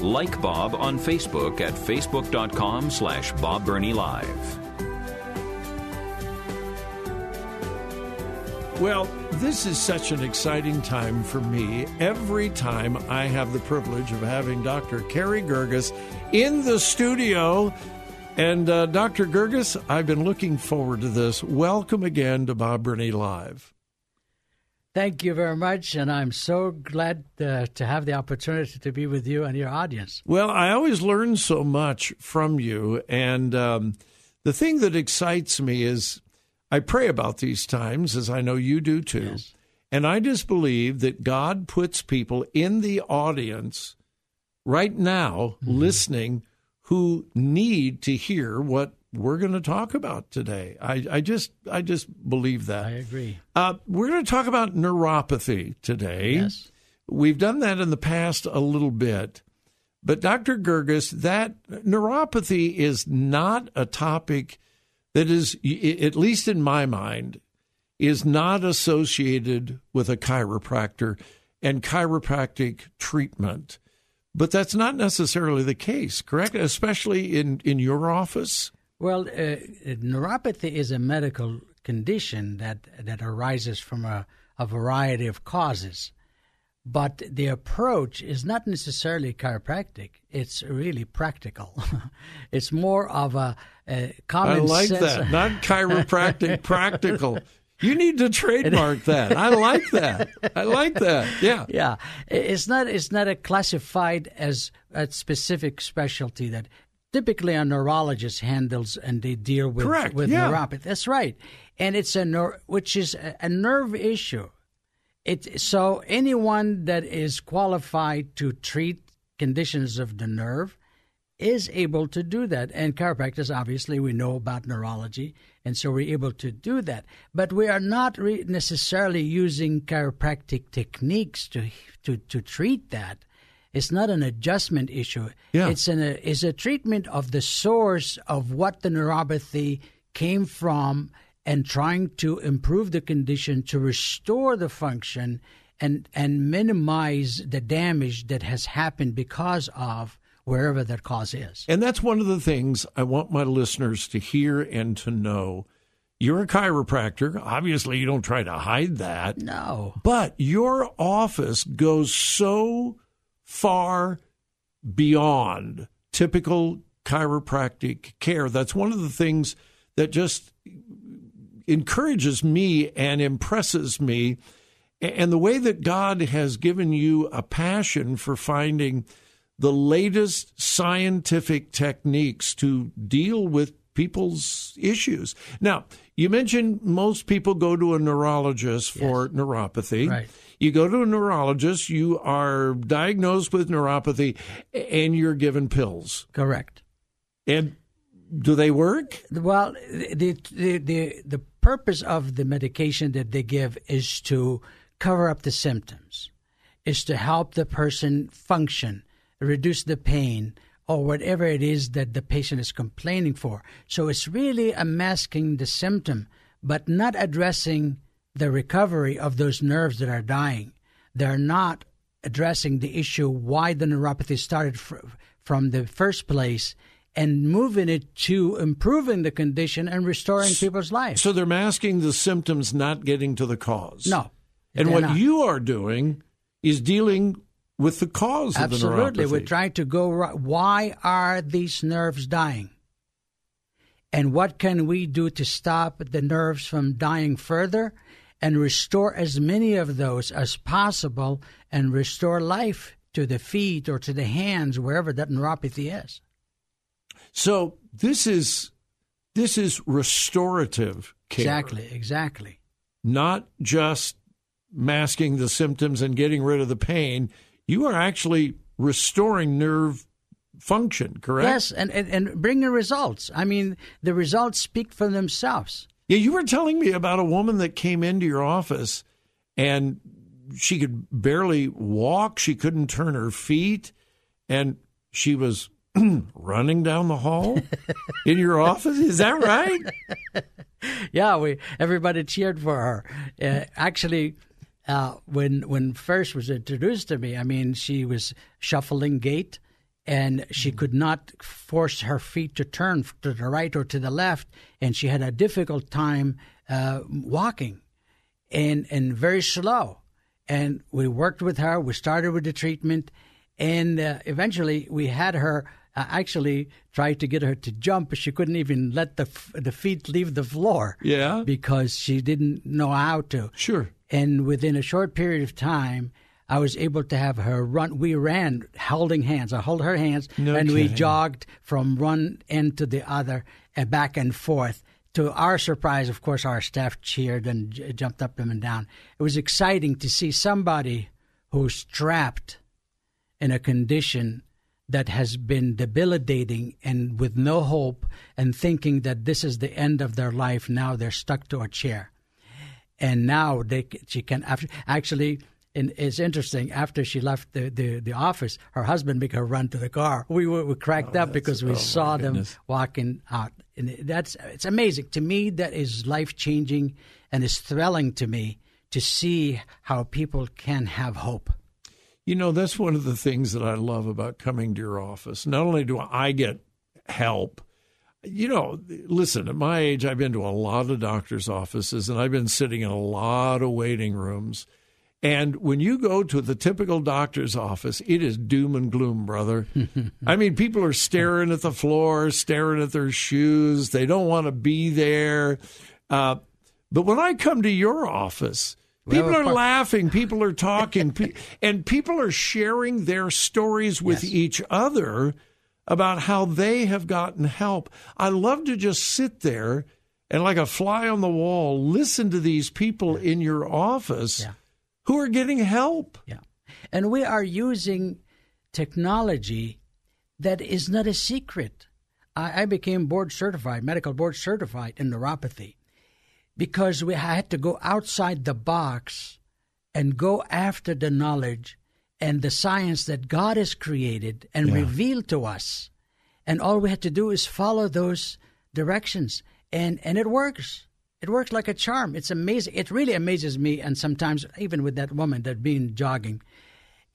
Like Bob on Facebook at facebook.com slash Bob Burney Live. Well, this is such an exciting time for me. Every time I have the privilege of having Dr. Carey Girgis in the studio. And uh, Dr. Girgis, I've been looking forward to this. Welcome again to Bob Burney Live. Thank you very much, and I'm so glad uh, to have the opportunity to be with you and your audience. Well, I always learn so much from you, and um, the thing that excites me is I pray about these times, as I know you do too, Yes. and I just believe that God puts people in the audience right now Mm-hmm. listening who need to hear what we're going to talk about today. I, I just I just believe that. I agree. Uh, we're going to talk about neuropathy today. Yes. We've done that in the past a little bit. But Dr. Girgis, that neuropathy is not a topic that is, at least in my mind, is not associated with a chiropractor and chiropractic treatment. But that's not necessarily the case, correct? Especially in, in your office. Well, uh, neuropathy is a medical condition that, that arises from a, a variety of causes. But the approach is not necessarily chiropractic. It's really practical. it's more of a, a common I like sense. that. Not chiropractic, practical. You need to trademark that. I like that. I like that. Yeah. yeah, it's not it's not a classified as a specific specialty that typically a neurologist handles and they deal with Correct, with yeah. neuropathy. That's right, and it's a ner- which is a, a nerve issue. It so anyone that is qualified to treat conditions of the nerve is able to do that. And chiropractors, obviously, we know about neurology, and so we're able to do that. But we are not re- necessarily using chiropractic techniques to to to treat that. It's not an adjustment issue. Yeah. It's an a, it's a treatment of the source of what the neuropathy came from, and trying to improve the condition to restore the function and and minimize the damage that has happened because of wherever that cause is. And that's one of the things I want my listeners to hear and to know. You're a chiropractor. Obviously, you don't try to hide that. No. But your office goes so far beyond typical chiropractic care. That's one of the things that just encourages me and impresses me. And the way that God has given you a passion for finding the latest scientific techniques to deal with people's issues. Now, you mentioned most people go to a neurologist for neuropathy. Right. You go to a neurologist, you are diagnosed with neuropathy, and you're given pills. Correct. And do they work? Well, the, the the the purpose of the medication that they give is to cover up the symptoms, is to help the person function, reduce the pain, or whatever it is that the patient is complaining for. So it's really a masking the symptom, but not addressing the recovery of those nerves that are dying. They're not addressing the issue why the neuropathy started fr- from the first place and moving it to improving the condition and restoring people's lives. So they're masking the symptoms, not getting to the cause. no. And what not. you are doing is dealing with the cause Absolutely. of the neuropathy. Absolutely, we're trying to go right. Why are these nerves dying? And what can we do to stop the nerves from dying further and restore as many of those as possible and restore life to the feet or to the hands, wherever that neuropathy is? So this is this is restorative care, Exactly, exactly. not just masking the symptoms and getting rid of the pain. You are actually restoring nerve function, correct? Yes, and, and, and bringing results. I mean, the results speak for themselves. Yeah, you were telling me about a woman that came into your office and she could barely walk. She couldn't turn her feet. And she was running down the hall in your office. Is that right? yeah, we everybody cheered for her. Uh, actually, uh, when when first was introduced to me, I mean, she was shuffling gait, and she could not force her feet to turn to the right or to the left, and she had a difficult time uh, walking, and and very slow. And we worked with her. We started with the treatment, and uh, eventually we had her actually tried to get her to jump, but she couldn't even let the the feet leave the floor. Yeah, because she didn't know how to. Sure. And within a short period of time, I was able to have her run. We ran holding hands. I held her hands, no and kidding. we jogged from one end to the other, and back and forth. To our surprise, of course, our staff cheered and j- jumped up and down. It was exciting to see somebody who's trapped in a condition that has been debilitating and with no hope and thinking that this is the end of their life now they're stuck to a chair. And now they she can actually and it's interesting after she left the, the, the office her husband made her run to the car. We were we cracked Oh, up because we oh, saw them walking out. And that's it's amazing. To me that is life changing and is thrilling to me to see how people can have hope You know, that's one of the things that I love about coming to your office. Not only do I get help, you know, listen, at my age, I've been to a lot of doctors' offices and I've been sitting in a lot of waiting rooms. And when you go to the typical doctor's office, it is doom and gloom, brother. I mean, people are staring at the floor, staring at their shoes. They don't want to be there. Uh, but when I come to your office, People are laughing, people are talking, pe- and people are sharing their stories with Yes. each other about how they have gotten help. I love to just sit there and, like a fly on the wall, listen to these people in your office Yeah. who are getting help. Yeah. And we are using technology that is not a secret. I, I became board certified, medical board certified in neuropathy because we had to go outside the box and go after the knowledge and the science that God has created and revealed to us. And all we had to do is follow those directions. And, and it works. It works like a charm. It's amazing. It really amazes me. And sometimes, even with that woman that been jogging,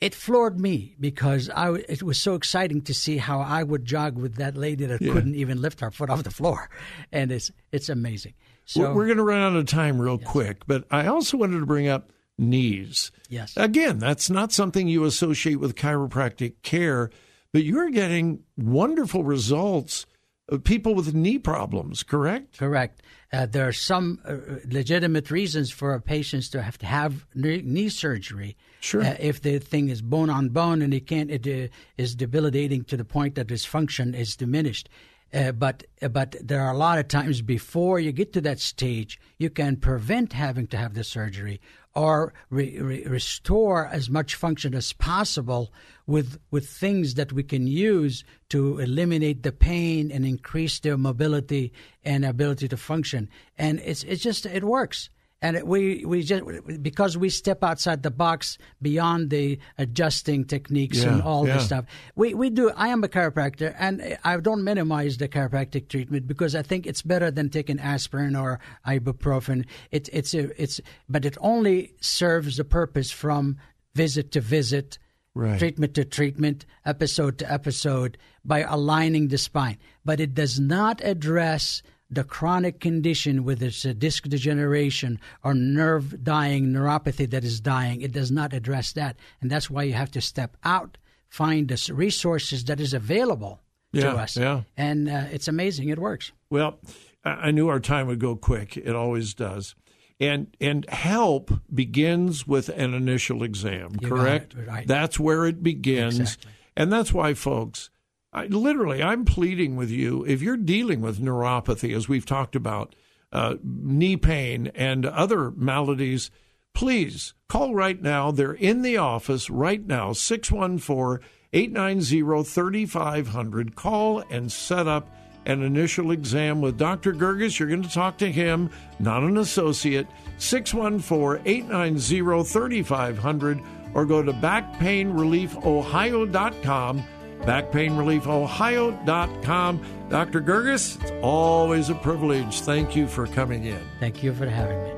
it floored me because I, it was so exciting to see how I would jog with that lady that couldn't even lift her foot off the floor. And it's, it's amazing. So, We're- going to run out of time real quick, but I also wanted to bring up knees. Yes. Again, that's not something you associate with chiropractic care, but you're getting wonderful results of people with knee problems, correct? Correct. Uh, there are some uh, legitimate reasons for patients to have to have knee, knee surgery. Sure. Uh, if the thing is bone on bone and it can't, it uh, is debilitating to the point that its function is diminished. Uh, but but there are a lot of times before you get to that stage, you can prevent having to have the surgery or re- re- restore as much function as possible with with things that we can use to eliminate the pain and increase their mobility and ability to function. And it's it's just it works. And we we just because we step outside the box beyond the adjusting techniques and all yeah. this stuff. We we do. I am a chiropractor, and I don't minimize the chiropractic treatment because I think it's better than taking aspirin or ibuprofen. It's it's a, it's but it only serves the purpose from visit to visit, Right. treatment to treatment, episode to episode by aligning the spine. But it does not address the chronic condition, whether it's a disc degeneration or nerve dying, neuropathy that is dying. It does not address that. And that's why you have to step out, find the resources that is available Yeah, to us. yeah. And uh, it's amazing. It works. Well, I knew our time would go quick. It always does. And and help begins with an initial exam, You correct? right. That's where it begins. Exactly. And that's why folks, I, literally I'm pleading with you if you're dealing with neuropathy as we've talked about, uh, knee pain and other maladies, please call right now. They're in the office right now, 614 890 3500. Call and set up an initial exam with Dr. Girgis. You're going to talk to him, not an associate. 614 890 3500 or go to backpainreliefohio.com. Backpainreliefohio.com. Dr. Girgis, it's always a privilege. Thank you for coming in. Thank you for having me.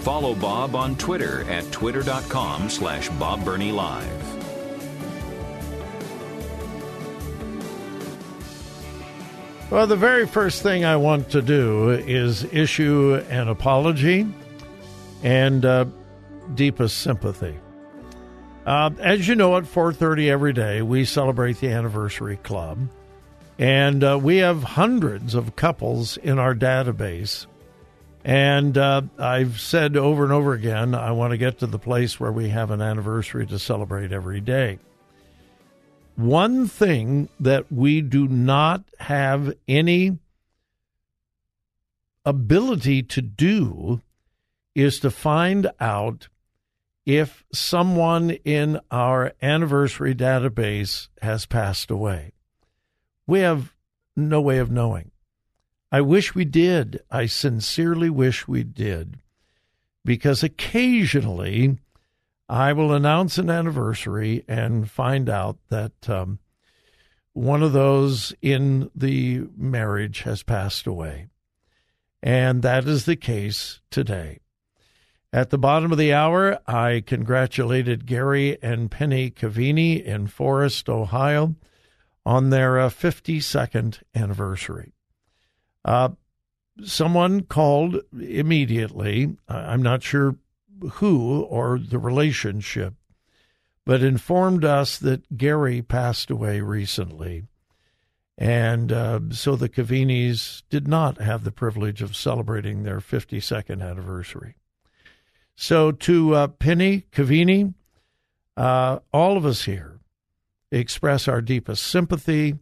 Follow Bob on Twitter at twitter.com slash Bob Burney Live. Well, the very first thing I want to do is issue an apology and uh, deepest sympathy. Uh, as you know, at 4:30 every day, we celebrate the anniversary club, and uh, we have hundreds of couples in our database. And uh, I've said over and over again, I want to get to the place where we have an anniversary to celebrate every day. One thing that we do not have any ability to do is to find out if someone in our anniversary database has passed away. We have no way of knowing. I wish we did. I sincerely wish we did. Because occasionally I will announce an anniversary and find out that um, one of those in the marriage has passed away. And that is the case today. At the bottom of the hour, I congratulated Gary and Penny Cavini in Forest, Ohio, on their uh, 52nd anniversary. Uh, someone called immediately. I'm not sure who or the relationship, but informed us that Gary passed away recently. And uh, so the Cavinis did not have the privilege of celebrating their 52nd anniversary. So to uh, Penny Cavini, uh, all of us here express our deepest sympathy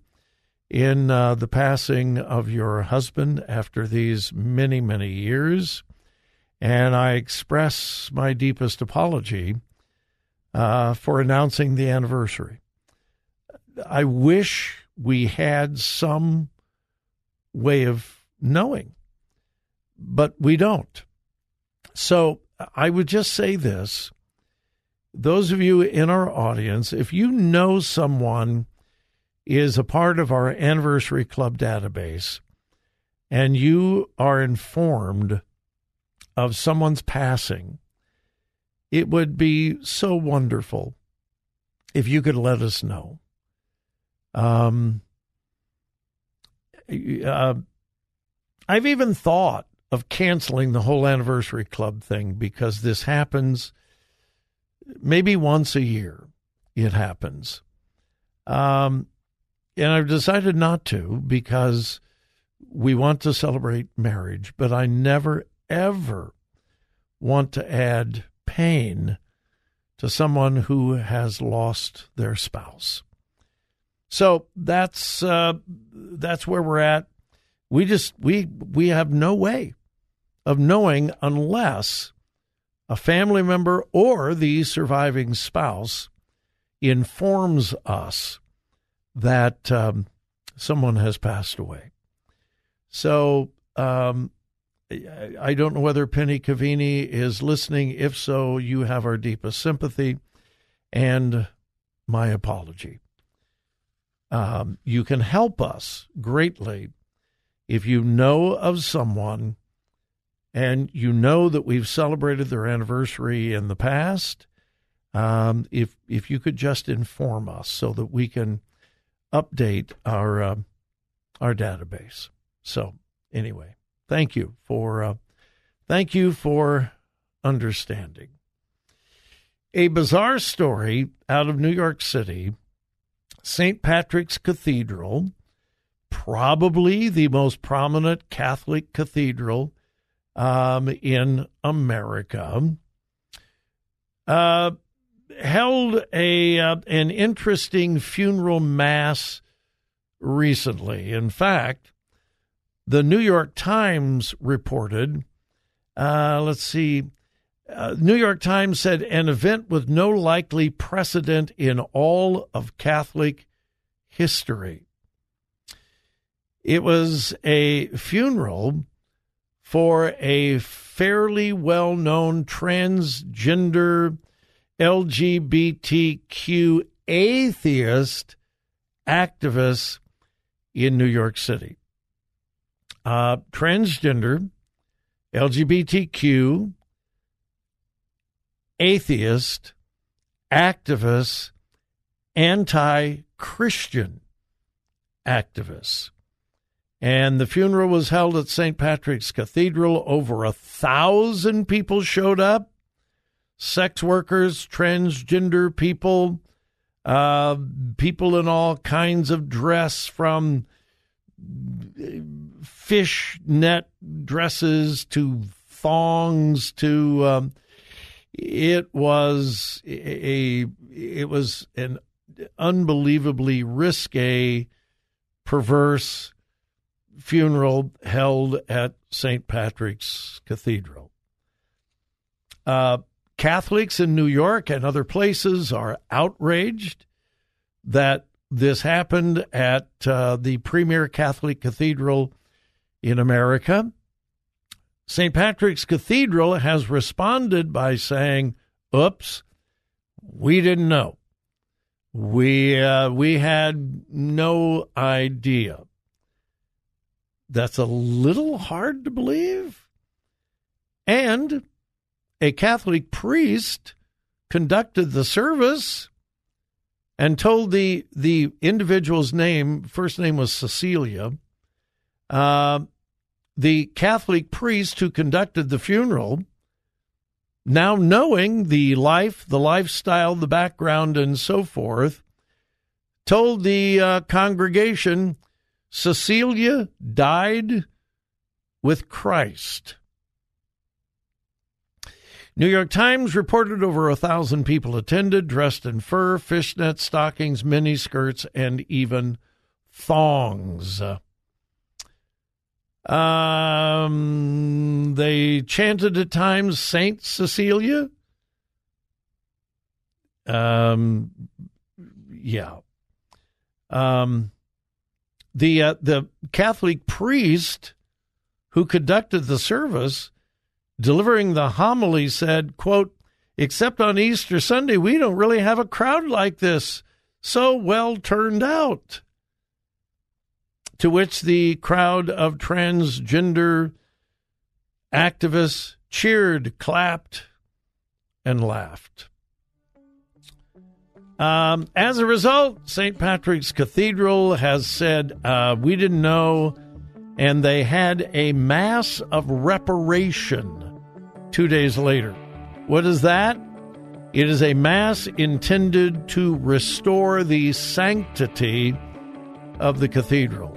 in uh, the passing of your husband after these many, many years and I express my deepest apology uh, for announcing the anniversary. I wish we had some way of knowing, but we don't. So I would just say this those of you in our audience, if you know someone is a part of our anniversary club database and you are informed of someone's passing, it would be so wonderful if you could let us know. Um, uh, I've even thought of canceling the whole anniversary club thing because this happens maybe once a year. It happens. Um, and I've decided not to because we want to celebrate marriage, but I never, ever want to add pain to someone who has lost their spouse. So that's uh, that's where we're at. We just we we have no way of knowing unless a family member or the surviving spouse informs us that um, someone has passed away. So um, I don't know whether Penny Cavini is listening. If so, you have our deepest sympathy and my apology. Um, you can help us greatly if you know of someone and you know that we've celebrated their anniversary in the past. Um, if if you could just inform us so that we can update our uh, our database. So anyway, Thank you for uh, thank you for understanding. A bizarre story out of New York City, St. Patrick's Cathedral, probably the most prominent Catholic cathedral um, in America, uh, held a uh, an interesting funeral mass recently. In fact, the New York Times reported. Uh, let's see. Uh, New York Times said an event with no likely precedent in all of Catholic history. It was a funeral for a fairly well known transgender LGBTQ atheist activist in New York City. Uh, transgender, LGBTQ, atheist, activist, anti Christian activists. And the funeral was held at St. Patrick's Cathedral. Over a thousand people showed up sex workers, transgender people, uh, people in all kinds of dress from fish net dresses to thongs to um, it was a it was an unbelievably risque perverse funeral held at St. Patrick's Cathedral. Uh, Catholics in New York and other places are outraged that this happened at uh, the premier Catholic cathedral in America. St. Patrick's Cathedral has responded by saying, oops, we didn't know. We, uh, we had no idea. That's a little hard to believe. And a Catholic priest conducted the service and told the the individual's name. First name was Cecilia. Uh, the Catholic priest who conducted the funeral, now knowing the life, the lifestyle, the background, and so forth, told the uh, congregation Cecilia died with Christ. New York Times reported over a thousand people attended, dressed in fur, fishnet stockings, mini skirts, and even thongs. Um, they chanted at times Saint Cecilia. Um, yeah. Um, the uh, the Catholic priest who conducted the service delivering the homily said, quote, except on Easter Sunday, we don't really have a crowd like this so well turned out. To which the crowd of transgender activists cheered, clapped, and laughed. Um, as a result, St. Patrick's Cathedral has said, uh, we didn't know, and they had a mass of reparation two days later. What is that? It is a mass intended to restore the sanctity of the cathedral.